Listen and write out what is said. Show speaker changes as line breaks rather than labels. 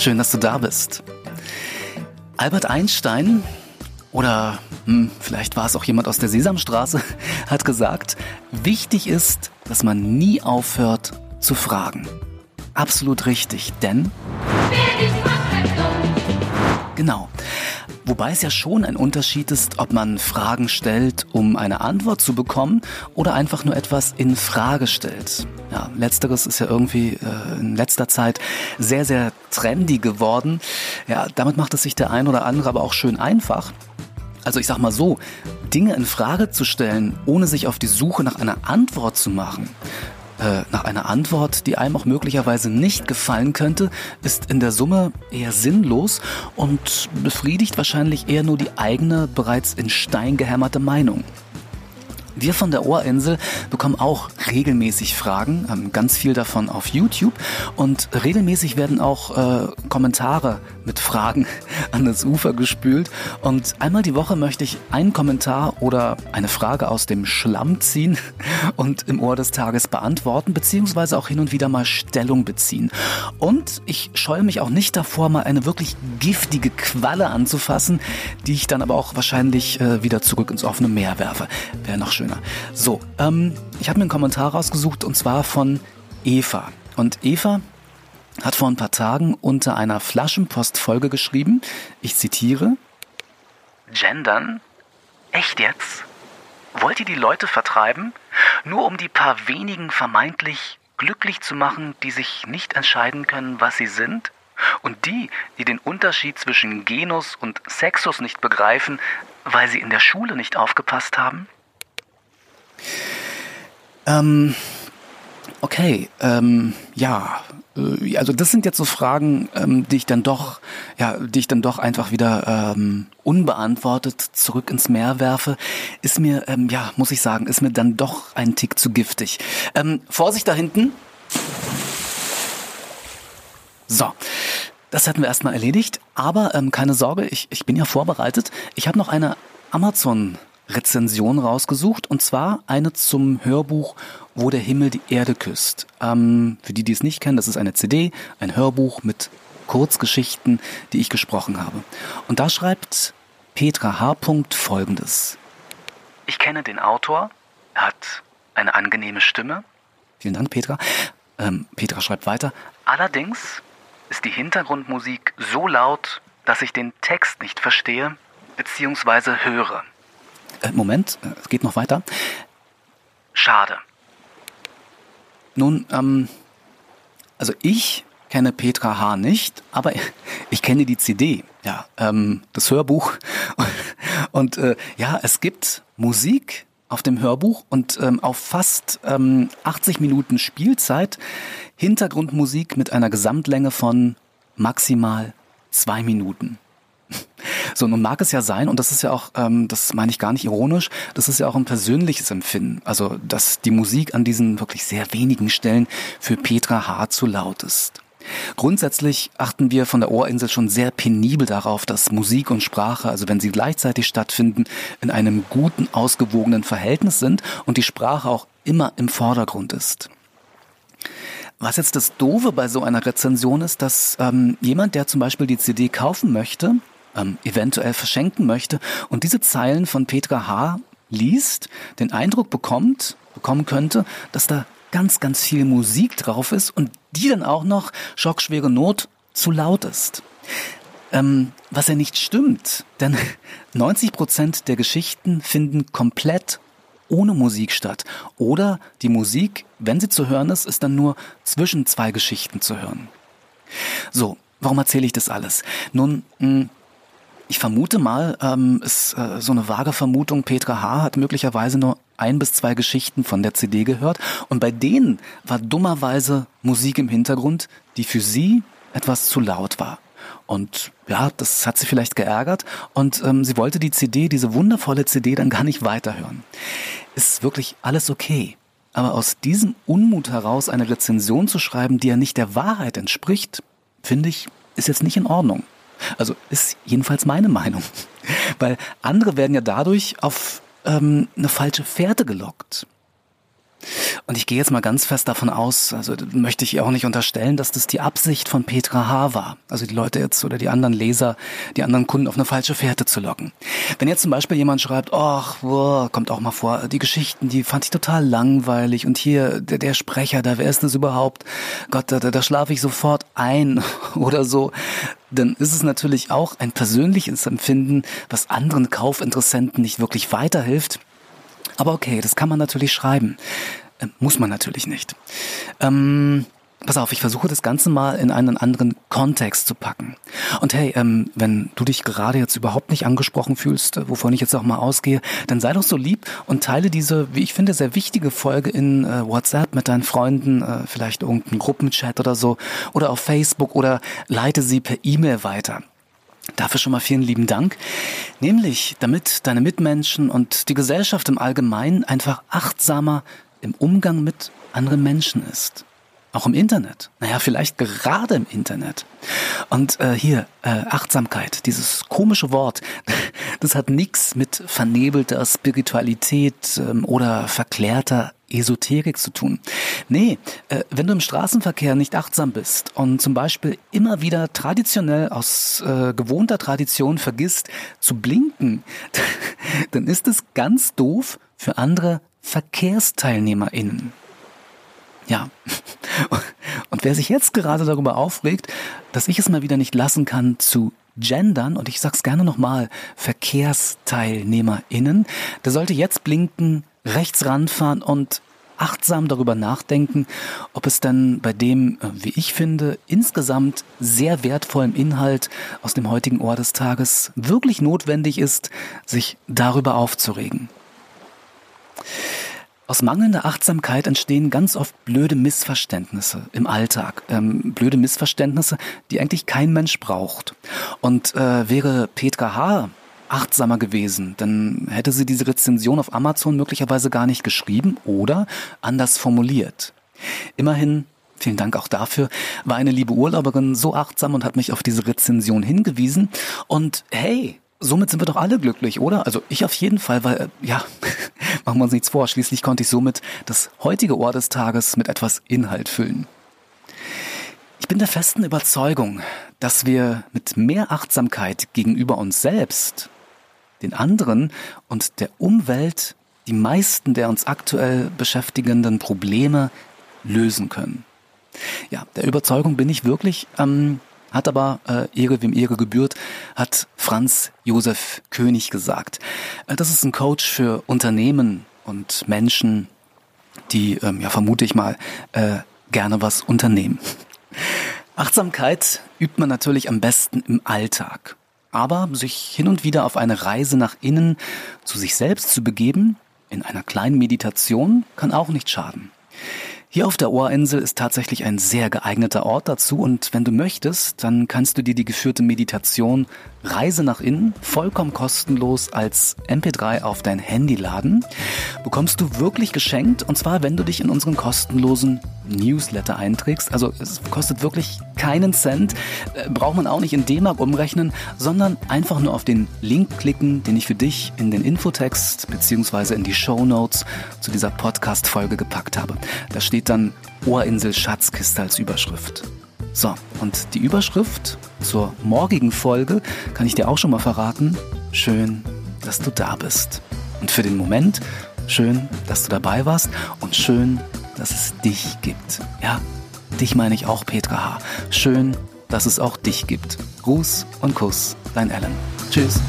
Schön, dass du da bist. Albert Einstein oder hm, vielleicht war es auch jemand aus der Sesamstraße, hat gesagt, wichtig ist, dass man nie aufhört zu fragen. Absolut richtig, denn... Genau. Wobei es ja schon ein Unterschied ist, ob man Fragen stellt, um eine Antwort zu bekommen oder einfach nur etwas in Frage stellt. Ja, letzteres ist ja irgendwie äh, in letzter Zeit sehr, sehr trendy geworden. Ja, damit macht es sich der ein oder andere aber auch schön einfach. Also ich sag mal so, Dinge in Frage zu stellen, ohne sich auf die Suche nach einer Antwort zu machen, äh, nach einer Antwort, die einem auch möglicherweise nicht gefallen könnte, ist in der Summe eher sinnlos und befriedigt wahrscheinlich eher nur die eigene, bereits in Stein gehämmerte Meinung. Wir von der Ohrinsel bekommen auch regelmäßig Fragen, haben ganz viel davon auf YouTube und regelmäßig werden auch äh, Kommentare mit Fragen an das Ufer gespült und einmal die Woche möchte ich einen Kommentar oder eine Frage aus dem Schlamm ziehen und im Ohr des Tages beantworten beziehungsweise auch hin und wieder mal Stellung beziehen. Und ich scheue mich auch nicht davor, mal eine wirklich giftige Qualle anzufassen, die ich dann aber auch wahrscheinlich äh, wieder zurück ins offene Meer werfe. Wäre noch schöner. So, ähm, ich habe mir einen Kommentar rausgesucht und zwar von Eva. Und Eva hat vor ein paar Tagen unter einer Flaschenpostfolge geschrieben, ich zitiere, Gendern? Echt jetzt? Wollt ihr die Leute vertreiben? Nur um die paar wenigen vermeintlich glücklich zu machen, die sich nicht entscheiden können, was sie sind? Und die, die den Unterschied zwischen Genus und Sexus nicht begreifen, weil sie in der Schule nicht aufgepasst haben? Ähm, okay, ähm, ja, äh, also das sind jetzt so Fragen, ähm, die ich dann doch, ja, die ich dann doch einfach wieder ähm, unbeantwortet zurück ins Meer werfe, ist mir, ähm, ja, muss ich sagen, ist mir dann doch ein Tick zu giftig. Ähm, Vorsicht da hinten. So. Das hatten wir erstmal erledigt, aber ähm, keine Sorge, ich, ich bin ja vorbereitet. Ich habe noch eine Amazon Rezension rausgesucht und zwar eine zum Hörbuch Wo der Himmel die Erde küsst. Ähm, für die, die es nicht kennen, das ist eine CD, ein Hörbuch mit Kurzgeschichten, die ich gesprochen habe. Und da schreibt Petra H. folgendes. Ich kenne den Autor, er hat eine angenehme Stimme. Vielen Dank, Petra. Ähm, Petra schreibt weiter. Allerdings ist die Hintergrundmusik so laut, dass ich den Text nicht verstehe bzw. höre. Äh, Moment, äh, es geht noch weiter. Schade. Nun, ähm, also ich kenne Petra H. nicht, aber ich kenne die CD, ja, ähm, das Hörbuch. Und äh, ja, es gibt Musik auf dem Hörbuch und ähm, auf fast ähm, 80 Minuten Spielzeit Hintergrundmusik mit einer Gesamtlänge von maximal zwei Minuten. So, nun mag es ja sein, und das ist ja auch, ähm, das meine ich gar nicht ironisch, das ist ja auch ein persönliches Empfinden. Also, dass die Musik an diesen wirklich sehr wenigen Stellen für Petra H. zu laut ist. Grundsätzlich achten wir von der Ohrinsel schon sehr penibel darauf, dass Musik und Sprache, also wenn sie gleichzeitig stattfinden, in einem guten, ausgewogenen Verhältnis sind und die Sprache auch immer im Vordergrund ist. Was jetzt das Doofe bei so einer Rezension ist, dass ähm, jemand, der zum Beispiel die CD kaufen möchte, ähm, eventuell verschenken möchte und diese Zeilen von Petra H. liest, den Eindruck bekommt, bekommen könnte, dass da ganz, ganz viel Musik drauf ist und die dann auch noch schockschwere Not zu laut ist. Ähm, was ja nicht stimmt, denn 90 Prozent der Geschichten finden komplett ohne Musik statt. Oder die Musik, wenn sie zu hören ist, ist dann nur zwischen zwei Geschichten zu hören. So, warum erzähle ich das alles? Nun, mh, hm, ich vermute mal, ähm, ist äh, so eine vage Vermutung, Petra H. hat möglicherweise nur ein bis zwei Geschichten von der CD gehört und bei denen war dummerweise Musik im Hintergrund, die für sie etwas zu laut war. Und ja, das hat sie vielleicht geärgert und ähm, sie wollte die CD, diese wundervolle CD, dann gar nicht weiterhören. Ist wirklich alles okay. Aber aus diesem Unmut heraus eine Rezension zu schreiben, die ja nicht der Wahrheit entspricht, finde ich, ist jetzt nicht in Ordnung. Also ist jedenfalls meine Meinung. Weil andere werden ja dadurch auf ähm, eine falsche Fährte gelockt. Und ich gehe jetzt mal ganz fest davon aus, also möchte ich auch nicht unterstellen, dass das die Absicht von Petra H. war. Also die Leute jetzt oder die anderen Leser, die anderen Kunden auf eine falsche Fährte zu locken. Wenn jetzt zum Beispiel jemand schreibt, ach, boah, kommt auch mal vor, die Geschichten, die fand ich total langweilig und hier der, der Sprecher, da wer ist das überhaupt? Gott, da, da, da schlafe ich sofort ein oder so. Dann ist es natürlich auch ein persönliches Empfinden, was anderen Kaufinteressenten nicht wirklich weiterhilft aber okay, das kann man natürlich schreiben. Äh, muss man natürlich nicht. Ähm, pass auf, ich versuche das Ganze mal in einen anderen Kontext zu packen. Und hey, ähm, wenn du dich gerade jetzt überhaupt nicht angesprochen fühlst, äh, wovon ich jetzt auch mal ausgehe, dann sei doch so lieb und teile diese, wie ich finde, sehr wichtige Folge in äh, WhatsApp mit deinen Freunden, äh, vielleicht irgendeinen Gruppenchat oder so, oder auf Facebook oder leite sie per E-Mail weiter. Dafür schon mal vielen lieben Dank. Nämlich, damit deine Mitmenschen und die Gesellschaft im Allgemeinen einfach achtsamer im Umgang mit anderen Menschen ist. Auch im Internet. Naja, vielleicht gerade im Internet. Und äh, hier, äh, Achtsamkeit, dieses komische Wort, das hat nichts mit vernebelter Spiritualität ähm, oder verklärter Esoterik zu tun. Nee, äh, wenn du im Straßenverkehr nicht achtsam bist und zum Beispiel immer wieder traditionell aus äh, gewohnter Tradition vergisst zu blinken, dann ist es ganz doof für andere VerkehrsteilnehmerInnen. Ja. Und wer sich jetzt gerade darüber aufregt, dass ich es mal wieder nicht lassen kann zu gendern, und ich sag's gerne nochmal, VerkehrsteilnehmerInnen, der sollte jetzt blinken, rechts ranfahren und achtsam darüber nachdenken, ob es dann bei dem, äh, wie ich finde, insgesamt sehr wertvollen Inhalt aus dem heutigen Ohr des Tages wirklich notwendig ist, sich darüber aufzuregen. Aus mangelnder Achtsamkeit entstehen ganz oft blöde Missverständnisse im Alltag. Ähm, blöde Missverständnisse, die eigentlich kein Mensch braucht. Und äh, wäre Petra H. achtsamer gewesen, dann hätte sie diese Rezension auf Amazon möglicherweise gar nicht geschrieben oder anders formuliert. Immerhin Vielen Dank auch dafür. War eine liebe Urlauberin so achtsam und hat mich auf diese Rezension hingewiesen. Und hey, somit sind wir doch alle glücklich, oder? Also ich auf jeden Fall, weil, äh, ja, machen wir uns nichts vor, schließlich konnte ich somit das heutige Ohr des Tages mit etwas Inhalt füllen. Ich bin der festen Überzeugung, dass wir mit mehr Achtsamkeit gegenüber uns selbst, den anderen und der Umwelt die meisten der uns aktuell beschäftigenden Probleme lösen können. Ja, der Überzeugung bin ich wirklich, ähm, hat aber äh, Ehre wem Ehre gebührt, hat Franz Josef König gesagt. Äh, das ist ein Coach für Unternehmen und Menschen, die, ähm, ja vermute ich mal, äh, gerne was unternehmen. Achtsamkeit übt man natürlich am besten im Alltag. Aber sich hin und wieder auf eine Reise nach innen zu sich selbst zu begeben, in einer kleinen Meditation, kann auch nicht schaden. Hier auf der Ohrinsel ist tatsächlich ein sehr geeigneter Ort dazu und wenn du möchtest, dann kannst du dir die geführte Meditation Reise nach innen vollkommen kostenlos als MP3 auf dein Handy laden. Bekommst du wirklich geschenkt und zwar, wenn du dich in unseren kostenlosen Newsletter einträgst. Also es kostet wirklich keinen Cent, äh, braucht man auch nicht in D-Mark umrechnen, sondern einfach nur auf den Link klicken, den ich für dich in den Infotext beziehungsweise in die Show Notes zu dieser Podcast-Folge gepackt habe. Da steht dann Ohrinsel Schatzkiste als Überschrift. So, und die Überschrift zur morgigen Folge kann ich dir auch schon mal verraten. Schön, dass du da bist. Und für den Moment, schön, dass du dabei warst und schön, dass es dich gibt. Ja, dich meine ich auch, Petra H. Schön, dass es auch dich gibt. Gruß und Kuss, dein Alan. Tschüss.